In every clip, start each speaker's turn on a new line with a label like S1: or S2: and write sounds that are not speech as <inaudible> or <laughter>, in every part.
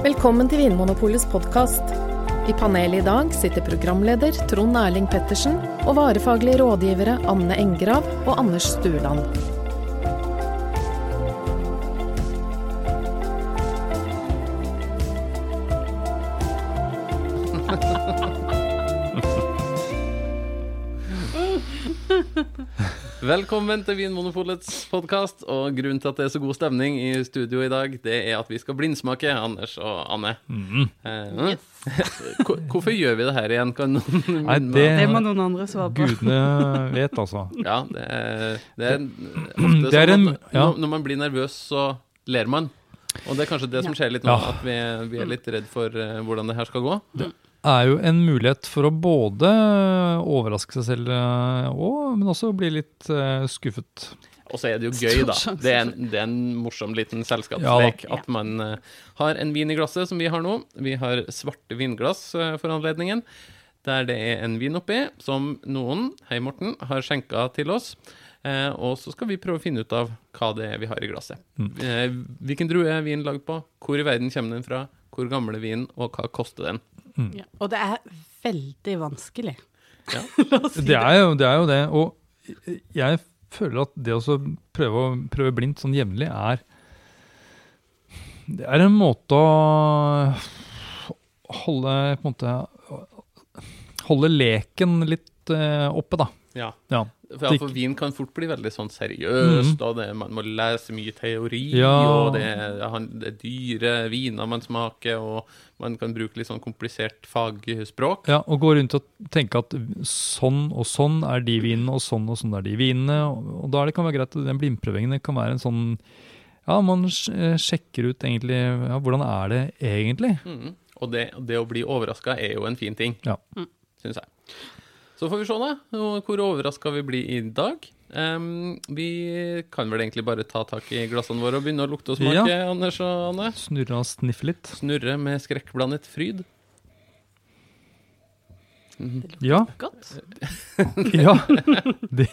S1: Velkommen til Vinmonopolets podkast. I panelet i dag sitter programleder Trond Erling Pettersen og varefaglige rådgivere Anne Engrav og Anders Stueland.
S2: Velkommen til Vinmonopolets podkast. Og grunnen til at det er så god stemning i studio i dag, det er at vi skal blindsmake, Anders og Anne. Eh, yes. <laughs> Hvorfor gjør vi det her igjen? Kan noen
S3: Nei, det
S4: Det må noen andre svare på.
S3: gudene vet, altså.
S2: Ja, det er, det er ofte
S3: Det er
S2: sånn
S3: en- ja.
S2: når, man blir nervøs, så ler man. Og det er kanskje det som skjer litt nå,
S3: Ja.
S2: at vi, er- vi er litt redd for eh, hvordan det her skal gå.
S3: Er jo en mulighet for å både overraske seg selv, eh, og, men også bli litt eh, skuffet.
S2: Og så er det jo gøy, da. Det er en, det er en morsom liten selskapslek
S4: Ja,
S2: at man eh, har en vin i glasset, som vi har nå. Vi har svarte vinglass for anledningen, der det er en vin oppi, som noen, hei Morten, har skjenka til oss. Eh, og så skal vi prøve å finne ut av hva det er vi har i glasset. Eh, hvilken drue er vinen lagd på? Hvor i verden kommer den fra? Hvor gammel er vinen, og hva koster den?
S4: Ja. Og det er veldig vanskelig.
S2: Ja. <laughs>
S4: Si
S3: Det er jo det. Er jo det. Og jeg føler at det å prøve, å- prøve blindt sånn jevnlig er Det er en måte å holde på en måte Holde leken litt eh, oppe, da.
S2: Ja.
S3: Ja.
S2: For, ja, for vin kan fort bli veldig sånn seriøst, og det, man må lese mye teori,
S3: Ja.
S2: og det, er- det er dyre viner man smaker, og man kan bruke litt sånn komplisert fagspråk.
S3: Ja, og gå rundt og tenke at sånn og sånn er de vinene, og sånn og sånn er de vinene. Og, og da er det kan være greit at den blindprøvingen kan være en sånn Ja, man eh, sjekker ut egentlig ja, hvordan er det egentlig.
S2: Mm. Og det, det å bli overraska er jo en fin ting,
S3: Ja.
S2: syns jeg. Så får vi se, da, hvor overraska vi blir i dag. Um, vi kan vel egentlig bare ta tak i glassene våre og begynne å lukte og smake,
S3: Ja.
S2: Anders og Anne.
S3: Snurre og sniffe litt.
S2: Snurre med skrekkblandet fryd.
S3: Det Ja.
S4: godt. <laughs>
S3: ja. Det,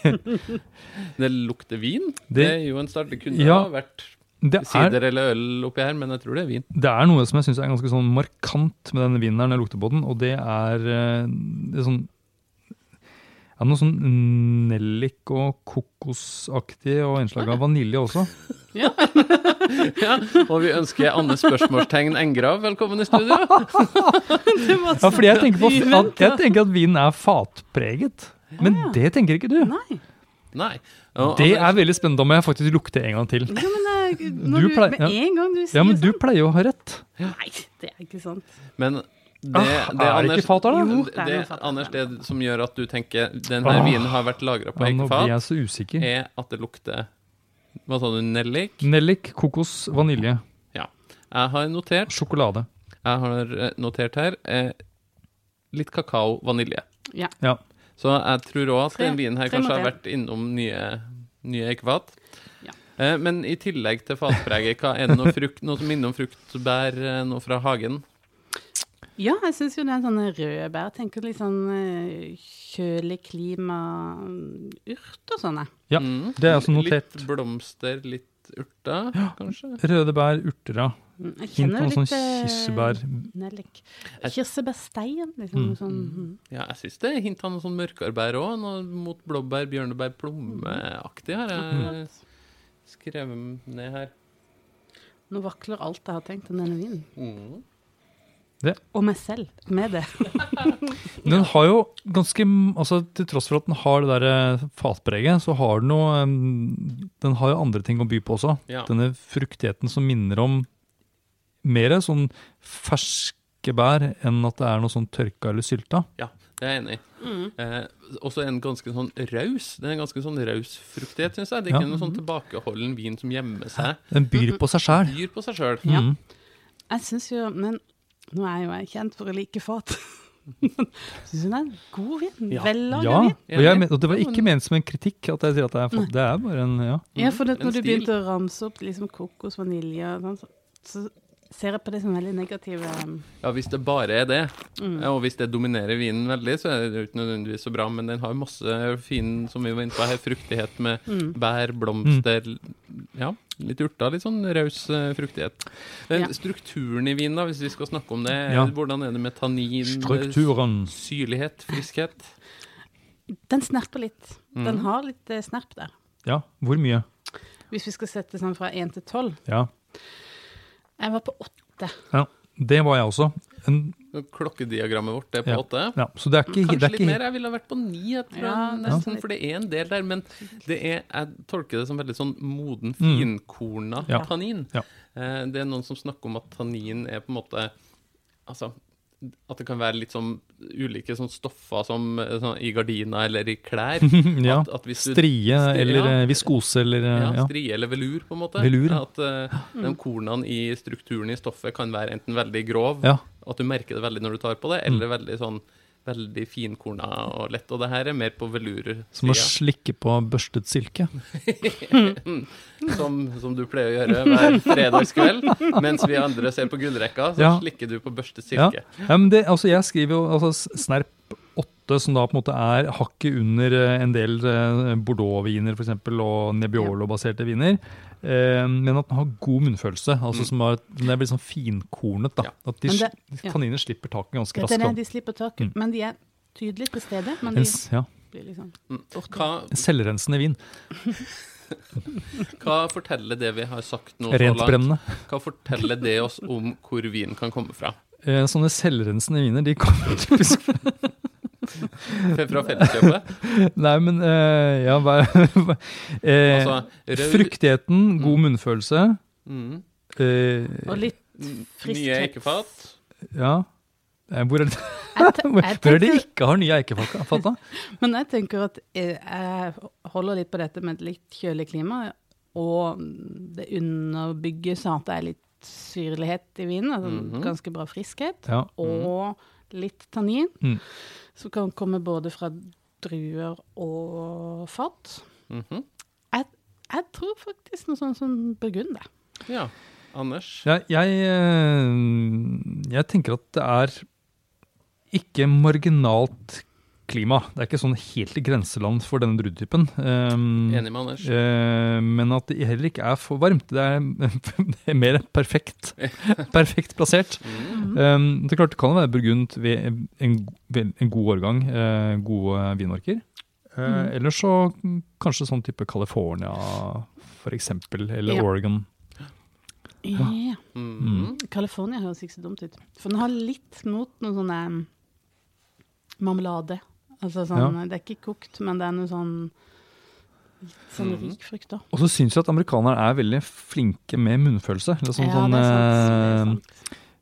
S2: Det lukter vin. Det,
S3: Det-
S2: er jo en start. Det kunne
S3: Ja.
S2: ha vært
S3: det, er,
S2: sider eller øl oppi her, men jeg tror det er vin.
S3: det er noe som jeg syns er ganske sånn markant med denne vinen her når jeg lukter på den, og det er, eh, det er sånn ja, Noe sånn nellik og kokosaktig, og innslag av vanilje også. <laughs>
S2: Ja, og vi ønsker Anne spørsmålstegn Engrav velkommen i studio. <laughs>
S3: Ja, fordi jeg tenker, på, at, jeg tenker at vinen er fatpreget. Men
S4: Ja.
S3: det tenker ikke du.
S4: Nei.
S2: Nei. Og
S3: Det er veldig spennende. Da må jeg faktisk lukte en gang til.
S4: Ja, men når
S3: Du
S4: du,
S3: pleier-
S4: med
S3: ja.
S4: en gang du sier
S3: Ja, men du
S4: sånn
S3: pleier jo å ha rett.
S4: Nei, det er ikke sant.
S2: Men det,
S3: Ah,
S2: det,
S3: er det
S2: Anders,
S3: fat?
S4: Jo,
S2: det,
S4: det er fat.
S2: Anders, det som gjør at du tenker denne
S3: Ah.
S2: vinen har vært lagra på
S3: Ja,
S2: eikefat,
S3: usikker.
S2: er at det lukter Hva sa du? Nellik?
S3: Nellik, kokos, vanilje,
S2: Ja. Jeg har notert
S3: sjokolade.
S2: Jeg har eh, notert her eh, litt kakao, vanilje.
S4: Ja.
S3: Ja.
S2: Så jeg tror òg at
S4: Tre-
S2: den vinen her kanskje har vært innom nye, nye eikefat.
S4: Ja.
S2: Eh, men i tillegg til fatpreget, hva er det noe, frukt, noe som minner om frukt, bær, eh, noe fra hagen?
S4: Ja, jeg syns jo det er sånne røde bær. Tenker litt sånn eh, kjølig klima, mm, urt og sånne.
S3: Ja,
S2: Mm.
S3: det er altså notert.
S2: Litt blomster, litt urter, kanskje?
S3: Røde bær, urter, ja.
S4: Mm, Jeg
S3: Hint
S4: kjenner jo
S3: sånn
S4: litt eh,
S3: kirsebær.
S4: Nellik. Kirsebærstein, liksom.
S3: Mm.
S4: Sånn, mm.
S2: Ja, jeg syns det er hint av noe sånn mørkere bær òg. Noe mot blåbær, bjørnebær, plommeaktig har jeg skrevet ned her.
S4: Nå vakler alt jeg har tenkt om denne vinen.
S2: Mm.
S4: Og meg selv med det. <laughs>
S3: Den har jo ganske altså Til tross for at den har det der eh, fatpreget, så har den eh, Den har jo andre ting å by på også.
S2: Ja.
S3: Denne fruktigheten som minner om mer sånn ferske bær enn at det er noe sånn tørka eller sylta.
S2: Ja, det er jeg enig i. Eh, også en ganske sånn raus. Det er en ganske sånn raus fruktighet, syns jeg. Det er ikke
S3: Ja.
S2: noe sånn tilbakeholden vin som gjemmer seg.
S3: Den byr på seg sjæl.
S2: Byr på seg sjøl.
S4: Ja.
S3: Mm.
S4: Jeg syns jo Men nå er jeg jo jeg kjent for å like fat. <laughs> Syns hun er en god vin.
S2: Ja.
S4: Vellaga
S3: Ja,
S4: vin.
S3: og, jeg, og det var ikke ment som en kritikk at jeg sier at det er. Det er bare en ja.
S4: Ja, for det,
S2: En
S4: når du
S2: stil.
S4: begynte å ramse opp liksom kokos, vanilje og sånn, så, så ser jeg på det som veldig negative um,
S2: Ja, hvis det bare er det,
S4: mm.
S2: og hvis det dominerer vinen veldig, så er det jo ikke nødvendigvis så bra, men den har masse fin, som vi var inne på her, fruktighet med
S4: Mm.
S2: bær, blomster Ja. litt urter, litt sånn raus eh, fruktighet. Men
S4: Ja.
S2: strukturen i vinen, da, hvis vi skal snakke om det,
S3: Ja.
S2: hvordan er det med tannin,
S3: Strukturen.
S2: syrlighet, friskhet?
S4: Den snerper litt. Den
S2: Mhm.
S4: har litt eh, snerp der.
S3: Ja, hvor mye?
S4: Hvis vi skal sette sånn fra én til tolv.
S3: Ja,
S4: Jeg var på åtte.
S3: ja. Det var jeg også. En,
S2: Klokkediagrammet vårt er på
S3: Ja.
S2: åtte.
S3: ja, så det er ikke,
S2: Kanskje
S3: det er
S2: litt
S3: ikke
S2: mer. Jeg ville ha vært på ni, jeg tror nesten, for det er en del der. Men det er, jeg tolker det som veldig sånn moden,
S3: Mm.
S2: finkorna
S3: Ja.
S2: tannin.
S3: Ja.
S2: Eh, Det er noen som snakker om at tannin er på en måte Altså at det kan være litt sånn ulike sånn stoffer som eh, sånn, i gardiner eller i klær. <laughs>
S3: ja.
S2: At, at du,
S3: Strie eller
S2: ja.
S3: eh, viskose eller eh,
S2: ja,
S3: ja.
S2: strie eller velur, på en måte.
S3: Velur.
S2: At eh, de kornene i strukturen i stoffet kan være enten veldig grov,
S3: Ja.
S2: at du merker det veldig når du tar på det, eller veldig sånn veldig finkorna og lett. Og det her er mer på velur
S3: Som å slikke på børstet silke. <laughs>
S2: som, som du pleier å gjøre hver fredagskveld. Mens vi andre ser på gullrekka, så
S3: Ja.
S2: slikker du på børstet silke.
S3: Ja, men det, altså jeg skriver jo altså, Snerp 8, som da på en måte er hakket under eh, en del eh, Bordeaux-viner for eksempel, og Nebbiolo-baserte viner. Eh, men at den har god munnfølelse. altså
S2: Mm.
S3: som er, Den er litt sånn finkornet. da,
S2: Ja.
S3: At de,
S4: det- ja.
S3: kaniner slipper taket ganske
S4: raskt.
S3: raskt.
S4: de slipper taket.
S3: Mm.
S4: Men de er tydelig til stede. Men de
S3: ja,
S4: blir liksom
S2: Mm. Hva,
S3: selvrensende vin. <laughs>
S2: hva forteller det vi har sagt nå så langt?
S3: Rentbrennende.
S2: Hva forteller det oss om hvor vin kan komme fra?
S3: Eh, sånne selvrensende viner de kommer typisk fra
S2: Felleskjøpet?
S3: Nei, men uh, ja, bare <laughs> eh,
S2: Altså,
S3: Fruktigheten, god munnfølelse.
S2: Mm.
S3: Uh,
S4: Og litt
S2: Nye
S4: friskhet.
S2: eikefat.
S3: ja. Eh, Hvor er det, <laughs> hvor er det ikke har nye eikefat? da? <laughs>
S4: Men jeg tenker at eh, jeg holder litt på dette med et litt kjølig klima, og det underbygges av at det er litt syrlighet i vinen, altså
S2: Mhm.
S4: ganske bra friskhet,
S3: Ja.
S4: og litt tannin,
S3: Mm.
S4: Som kan komme både fra druer og fat.
S2: Mhm.
S4: Jeg, jeg tror faktisk noe sånt som burgunder.
S2: Ja. Anders?
S3: Ja, jeg, eh, jeg tenker at det er ikke marginalt klima. Det er ikke sånn helt i grenseland for denne druetypen. Um,
S2: Enig med Anders.
S3: Uh, men at det heller ikke er for varmt. Det er, <laughs> det er mer perfekt. <laughs> perfekt plassert.
S2: Mm.
S3: Um, det er klart det kan være burgund ved en, ved en god årgang, uh, gode vinmarker. Uh,
S4: Mm.
S3: Eller så mm, kanskje sånn type California, for eksempel, eller
S4: Ja.
S3: Oregon.
S4: Ja.
S2: Mm.
S4: California høres ikke så dumt ut. For den har litt mot noe sånn um, marmelade. Altså sånn, Det er ikke kokt, men det er noe sånn litt sånn
S2: Mhm.
S4: rik frukt, da.
S3: Og så syns jeg at amerikanere er veldig flinke med munnfølelse. Eller sånn,
S4: ja,
S3: sånn,
S4: det er sant.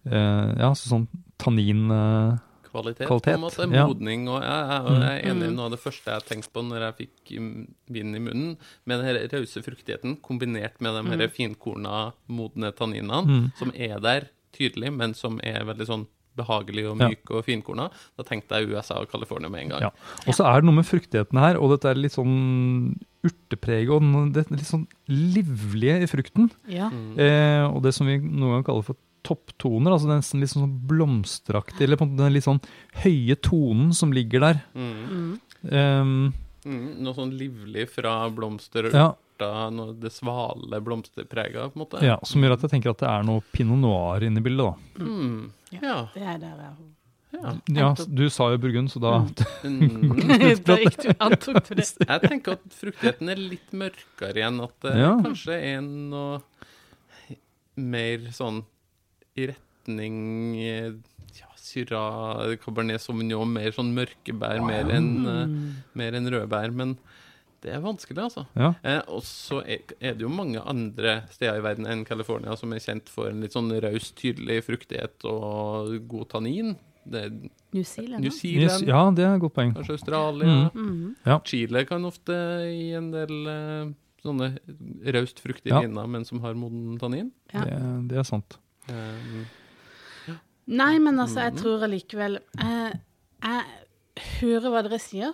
S4: Det er
S3: eh,
S4: sant.
S3: eh, ja, sånn tannin uh,
S2: Kvalitet,
S3: Kvalitet,
S2: på en måte.
S3: ja.
S2: Modning. Og jeg, jeg, og jeg er enig i
S4: Mm.
S2: noe av det første jeg tenkte på når jeg fikk vin vinen i munnen, med den rause fruktigheten kombinert med de her
S4: Mm.
S2: finkorna, modne tanninene,
S3: Mm.
S2: som er der tydelig, men som er veldig sånn behagelig og
S3: Ja.
S2: myk og finkorna. Da tenkte jeg USA og California med en gang.
S3: Ja. Og så er det noe med fruktigheten her, og dette er litt sånn urtepreg og det det litt sånn livlige i frukten.
S4: Ja.
S2: Mm.
S3: Eh, og det som vi noen ganger kaller for topptoner, altså den litt sånn blomsteraktig, eller på en måte den litt sånn høye tonen som ligger der.
S2: Mm.
S3: Um,
S2: Mm. Noe sånn livlig fra blomster og
S3: ja,
S2: urter, noe det svale blomsterprega, på en måte.
S3: ja, som gjør at jeg tenker at det er noe pinot noir inne i bildet, da.
S2: Mm. Ja.
S4: Det er der jeg
S2: ja.
S3: Ja, du sa jo burgund, så da
S2: Mm.
S4: Da gikk du antok du det. <laughs> <laughs>
S2: Jeg tenker at fruktigheten er litt mørkere igjen. At det
S3: Ja.
S2: kanskje er noe mer sånn i retning ja, Syrah, Cabernet Sauvignon, mer sånn mørkebær, mer enn eh,
S4: Mm.
S2: mer enn rødbær. Men det er vanskelig, altså.
S3: Ja.
S2: Eh, og så er, er det jo mange andre steder i verden enn California som er kjent for en litt sånn raus, tydelig fruktighet og god tannin. Det
S4: New Zealand,
S2: New. Zealand,
S3: ja, det er et godt poeng.
S2: kanskje Australia.
S3: Mm.
S4: Mhm.
S2: Chile kan ofte gi en del eh, sånne raust fruktige
S3: Ja.
S2: viner, men som har moden tannin.
S4: Ja.
S3: Det, det er sant.
S2: Eh,
S4: Nei, men altså, jeg
S2: Mhm.
S4: tror allikevel eh, Jeg hører hva dere sier,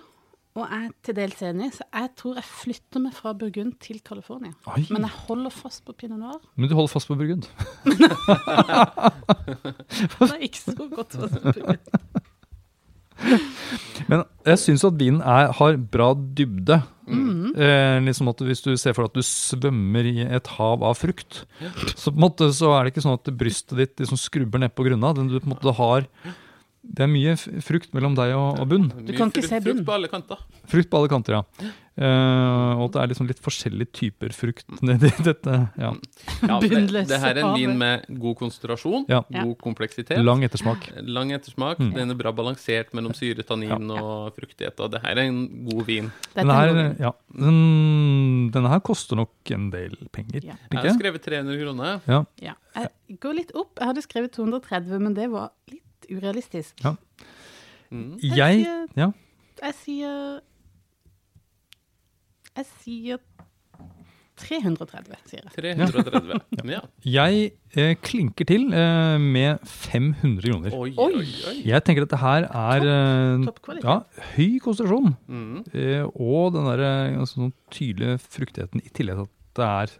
S4: og jeg er til dels enig, så jeg tror jeg flytter meg fra Burgund til California.
S3: Oi,
S4: Men jeg holder fast på pinot noir.
S3: men du holder fast på burgund? <laughs>
S4: Det er ikke så godt fast på Burgund.
S3: Men jeg syns at vinen er, har bra dybde. Eh, liksom at Hvis du ser for deg at du svømmer i et hav av frukt, så på en måte så er det ikke sånn at brystet ditt liksom skrubber ned på grunna. Den Du på en måte har Det er mye frukt mellom deg og, og bunn.
S2: Du
S4: kan ikke
S2: frukt-
S4: se bunn.
S2: Frukt på alle kanter.
S3: Frukt på alle kanter, ja. Uh, og at det er liksom litt forskjellige typer frukt nedi <laughs> dette. Ja.
S2: Ja, det, det her er en vin med god konsentrasjon,
S3: Ja.
S2: god kompleksitet.
S3: Lang ettersmak.
S2: Lang ettersmak.
S3: Mm.
S2: Den er bra balansert mellom syre, tannin og fruktighet. Og det her er en god vin.
S3: Denne
S4: er
S3: her, ja, den, denne her koster nok en del penger.
S4: Ja.
S2: Jeg har skrevet 300 kroner.
S3: Ja.
S4: Ja. Jeg går litt opp. Jeg hadde skrevet 230, men det var litt urealistisk.
S3: Ja.
S2: Mm.
S3: Jeg
S4: sier-
S3: ja.
S4: Jeg sier Jeg sier 330, sier jeg.
S2: 330. Ja.
S3: Jeg eh, klinker til eh, med 500 kroner.
S2: Oi,
S4: Oi.
S2: oi.
S3: Jeg tenker at dette her er topp,
S4: Topp kvalitet.
S3: ja, høy konsentrasjon.
S2: Mm.
S3: Eh, og den der altså, sånn tydelige fruktigheten i tillegg til at det er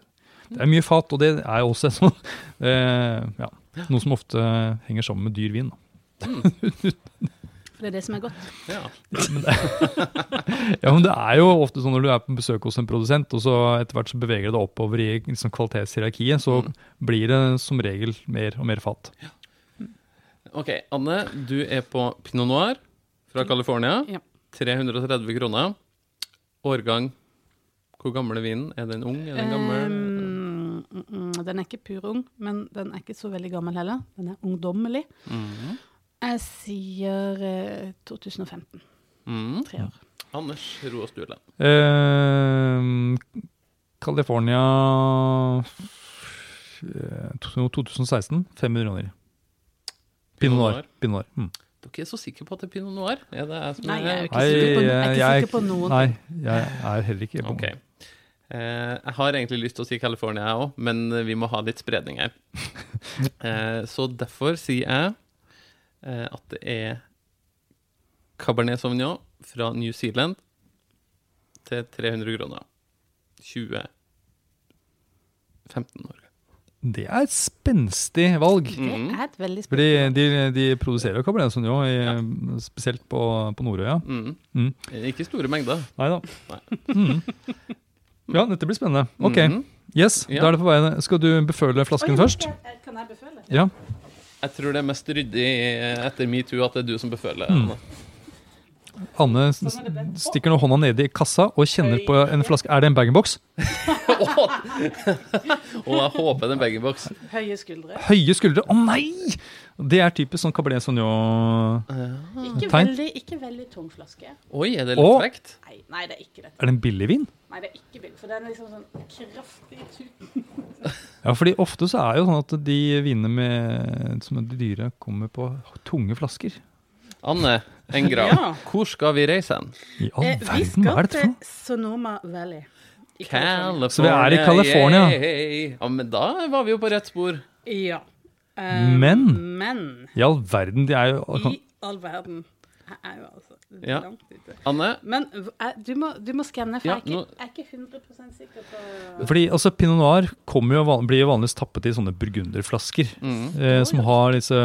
S3: det er mye fat, og det er også sånn, <laughs> eh, ja, noe som ofte henger sammen med dyr vin. da.
S4: For det er det som er godt.
S2: Ja. <laughs>
S3: Ja, men det er jo ofte sånn når du er på besøk hos en produsent, og så etter hvert så beveger det deg oppover i liksom, kvalitetshierarkiet, så
S2: Mm.
S3: blir det som regel mer og mer fat.
S2: OK, Anne, du er på Pinot Noir fra California.
S4: Ja.
S2: 330 kroner. Årgang Hvor gammel er vinen? Er den ung? Er den gammel?
S4: Um, mm, mm, den er ikke purung, men den er ikke så veldig gammel heller. Den er ungdommelig.
S2: Mhm.
S4: Jeg sier eh, 2015.
S2: Mm.
S4: Tre år.
S2: Anders Roa Stule.
S3: Eh, California eh, 2016, 500 kroner. Pinot Noir. Pinot Noir. Mm.
S2: Dere er ikke så sikre på at det er Pinot Noir? Er det jeg som
S4: Nei, jeg er jo ikke sikker på, jeg
S3: jeg-
S4: på noen.
S3: Nei, jeg er heller ikke
S2: OK. Eh, jeg har egentlig lyst til å si California, jeg òg, men vi må ha litt spredning her. <laughs> Eh, så derfor sier jeg eh, at det er Cabernet Sauvignon fra New Zealand til 300 kroner. 2015 år.
S3: Det er et spenstig valg.
S4: Det
S2: Mhm.
S4: er et veldig
S3: Fordi
S4: spennende.
S3: de, de produserer jo Cabernet Sauvignon, i- spesielt på, på Nordøya.
S2: Mm.
S3: Mm.
S2: Ikke store mengder.
S3: Nei da. Mm. Ja, dette blir spennende. Ok,
S2: Mhm.
S3: yes,
S2: Ja.
S3: da er det på vei. Skal du beføle flasken først?
S4: Kan jeg beføle?
S3: Ja.
S2: Jeg tror det er mest ryddig etter metoo at det er du som beføler.
S3: Mm.
S2: Anne.
S3: Stikker nå hånda nedi i kassa og kjenner på en flaske. Er det en bag-in-box?
S2: Og <laughs> jeg håper det er en bag-in-box.
S4: Høye skuldre.
S3: Høye skuldre. Å nei! Det er typisk sånn Cabernet Sauvignon.
S4: Ikke veldig, ikke veldig tung flaske.
S2: Oi, er det litt vekt?
S4: Nei, nei, det er ikke dette.
S3: Er det en billig vin?
S4: Nei, det er ikke bill, for den er liksom sånn kraftig tut. <laughs>
S3: Ja, fordi ofte så er jo sånn at de vinene med, som er de dyre, kommer på tunge flasker.
S2: Anne Engrav,
S4: Ja.
S2: hvor skal vi reise hen?
S3: I all
S4: Eh,
S3: verden, hva er
S4: skal
S3: dette for
S4: til? Sonoma Valley. California.
S3: Så vi er i California.
S2: Ja, men da var vi jo på rett spor.
S4: Ja. Um,
S3: Men-
S4: Men
S3: I all verden, de er jo
S4: i all verden Jeg er jo altså
S2: Ja.
S4: langt ute.
S2: Anne,
S4: Men eh, du må, du må skanne, for
S2: Ja,
S4: jeg, er ikke, jeg er ikke 100 sikker på
S3: Fordi altså, Pinot Noir jo, blir jo vanligvis tappet i sånne burgunderflasker.
S2: mm.
S3: Eh, som har disse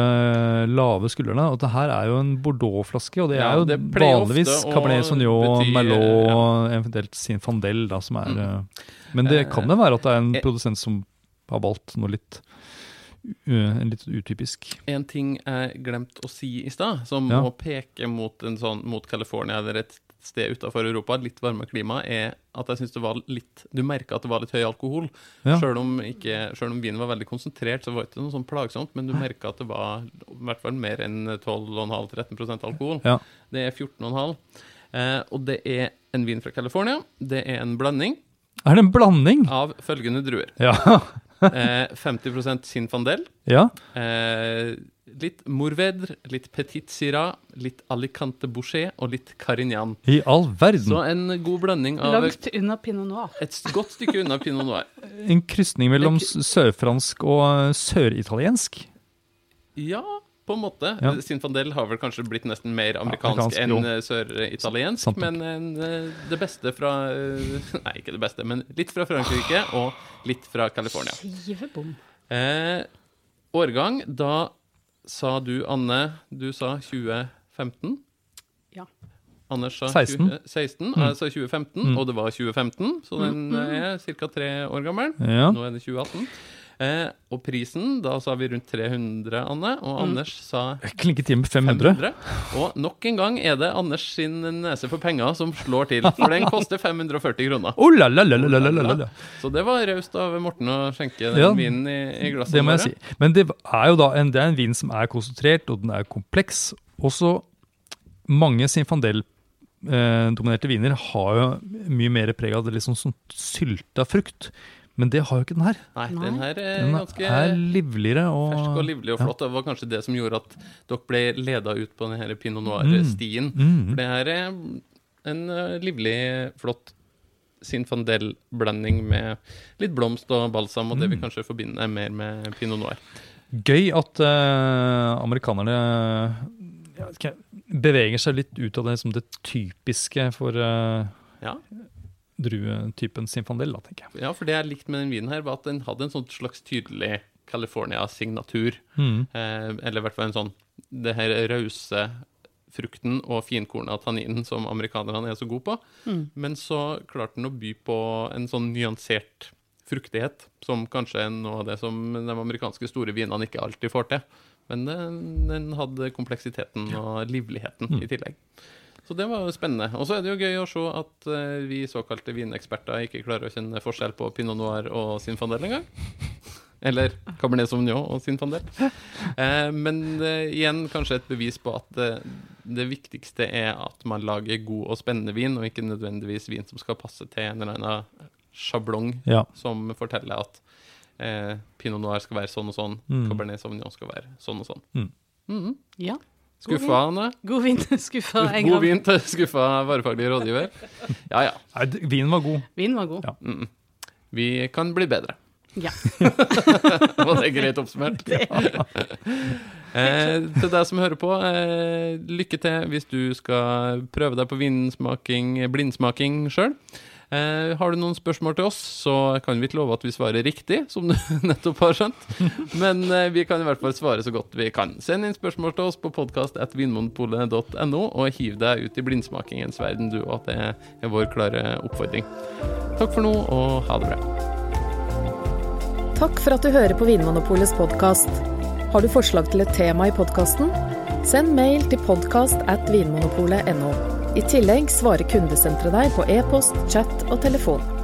S3: lave skuldrene. Og det her er jo en Bordeaux-flaske, og det
S2: Ja,
S3: er jo
S2: det
S3: vanligvis Cabernet Sauvignon,
S2: bety-
S3: Merlot,
S2: ja.
S3: eventuelt Sinfandel, da, som er
S2: Mm.
S3: eh, Men det kan jo være at det er en
S2: Eh,
S3: produsent som har valgt noe litt litt utypisk.
S2: en ting jeg glemte å si i stad, som
S3: Ja.
S2: må peke mot, en sånn, mot California eller et sted utenfor Europa, litt varmere klima, er at jeg syns det var litt Du merka at det var litt høy alkohol.
S3: Ja.
S2: Selv, om ikke, selv om vinen var veldig konsentrert, så var det ikke noe sånn plagsomt, men du merka at det var i hvert fall mer enn 12,5-13% alkohol.
S3: Ja.
S2: Det er 14,5. Eh, og det er en vin fra California. Det er en blanding
S3: Er det en blanding?
S2: av følgende druer.
S3: Ja. <laughs>
S2: Eh, 50 Sinfandel.
S3: ja.
S2: Eh, litt morvedre, litt Petit Syrah, litt Alicante Boucher og litt Carignan.
S3: I all verden.
S2: Så en god blanding av
S4: Langt unna pinot noir.
S2: et godt stykke unna Pinot Noir.
S3: En krysning mellom sørfransk og søritaliensk.
S2: Ja, på en måte.
S3: Ja.
S2: Sinfandel har vel kanskje blitt nesten mer amerikansk
S3: amerikansk,
S2: enn sør-italiensk,
S3: søritaliensk,
S2: men eh, det beste fra eh, <laughs> Nei, ikke det beste, men litt fra Frankrike og litt fra California.
S4: Skivebom.
S2: Eh, årgang, da sa du, Anne, du sa 2015.
S4: Ja.
S2: Anders sa
S3: 16.
S2: 2016,
S3: Mm.
S2: jeg sa 2015,
S3: Mm.
S2: og det var 2015, så den
S4: Mm, mm.
S2: er ca. tre år gammel.
S3: Ja.
S2: Nå er det 2018. Eh, og prisen, da sa vi rundt 300, Anne. Og
S4: mm.
S2: Anders sa
S3: Klinket til med 500.
S2: 500. Og nok en gang er det Anders sin nese for penger som slår til. For den koster 540 kroner.
S3: Oh, la, la, la,
S2: Så det var raust av Morten å skjenke den
S3: ja,
S2: vinen i, i glasset.
S3: Det må jeg si. Men det er jo da en, det er en vin som er konsentrert, og den er kompleks. Også mange Sinfandel eh, dominerte viner har jo mye mer preg av det liksom sånn sylta frukt. Men det har jo ikke den her.
S2: Nei, den her er
S3: Den
S2: ganske
S3: er livligere og
S2: fersk og livlig og
S3: ja.
S2: flott. Det var kanskje det som gjorde at dere ble leda ut på denne pinot noir-stien.
S3: Mm.
S2: For det her er en eh, livlig, flott Sinfandel-blanding med litt blomst og balsam, og det vi
S3: Mm.
S2: kanskje forbinder mer med pinot noir.
S3: Gøy at uh, amerikanerne ja, beveger seg litt ut av det som det typiske for uh,
S2: Ja.
S3: Druetypen Sinfandel, da, tenker jeg.
S2: ja, for det jeg likte med den vinen her, var at den hadde en sånn slags tydelig California-signatur.
S3: Mm.
S2: Eh, eller i hvert fall en sånn Det her rause frukten og finkorna tanninen som amerikanerne er så gode på.
S4: Mm.
S2: Men så klarte den å by på en sånn nyansert fruktighet, som kanskje er noe av det som de amerikanske store vinene ikke alltid får til. Men den, den hadde kompleksiteten og livligheten
S3: Mm.
S2: i tillegg. Så det var spennende. Og så er det jo gøy å se at eh, vi såkalte vineksperter ikke klarer å kjenne forskjell på pinot noir og Sinfandel engang. Eller Cabernet Sauvignon og Sinfandel. Eh, men eh, igjen kanskje et bevis på at det, det viktigste er at man lager god og spennende vin, og ikke nødvendigvis vin som skal passe til en eller annen sjablong
S3: Ja.
S2: som forteller at eh, pinot noir skal være sånn og sånn,
S3: Mm.
S2: Cabernet Sauvignon skal være sånn og sånn.
S3: Mm.
S2: Mhm.
S4: Ja. God
S2: Skuffa, Anne?
S4: God vin. Skuffa en
S2: God
S4: gang.
S2: vin til skuffa varefaglig rådgiver. Ja, ja.
S3: Nei, vinen var god.
S4: Vin var god.
S3: Ja.
S2: Mm. Vi kan bli bedre.
S4: Ja. <laughs>
S2: Var <laughs> det greit oppsummert? eh, til deg som hører på, eh, lykke til hvis du skal prøve deg på vinsmaking, blindsmaking sjøl. Eh, har du noen spørsmål til oss, så kan vi ikke love at vi svarer riktig, som du <laughs> nettopp har skjønt. Men eh, vi kan i hvert fall svare så godt vi kan. Send inn spørsmål til oss på podkast.vinmonopolet.no, og hiv deg ut i blindsmakingens verden, du òg. Det er vår klare oppfordring. Takk for nå, og ha det bra.
S1: Takk for at du hører på Vinmonopolets podkast. Har du forslag til et tema i podkasten? Send mail til podkast at vinmonopolet.no. I tillegg svarer kundesenteret deg på e-post, chat og telefon.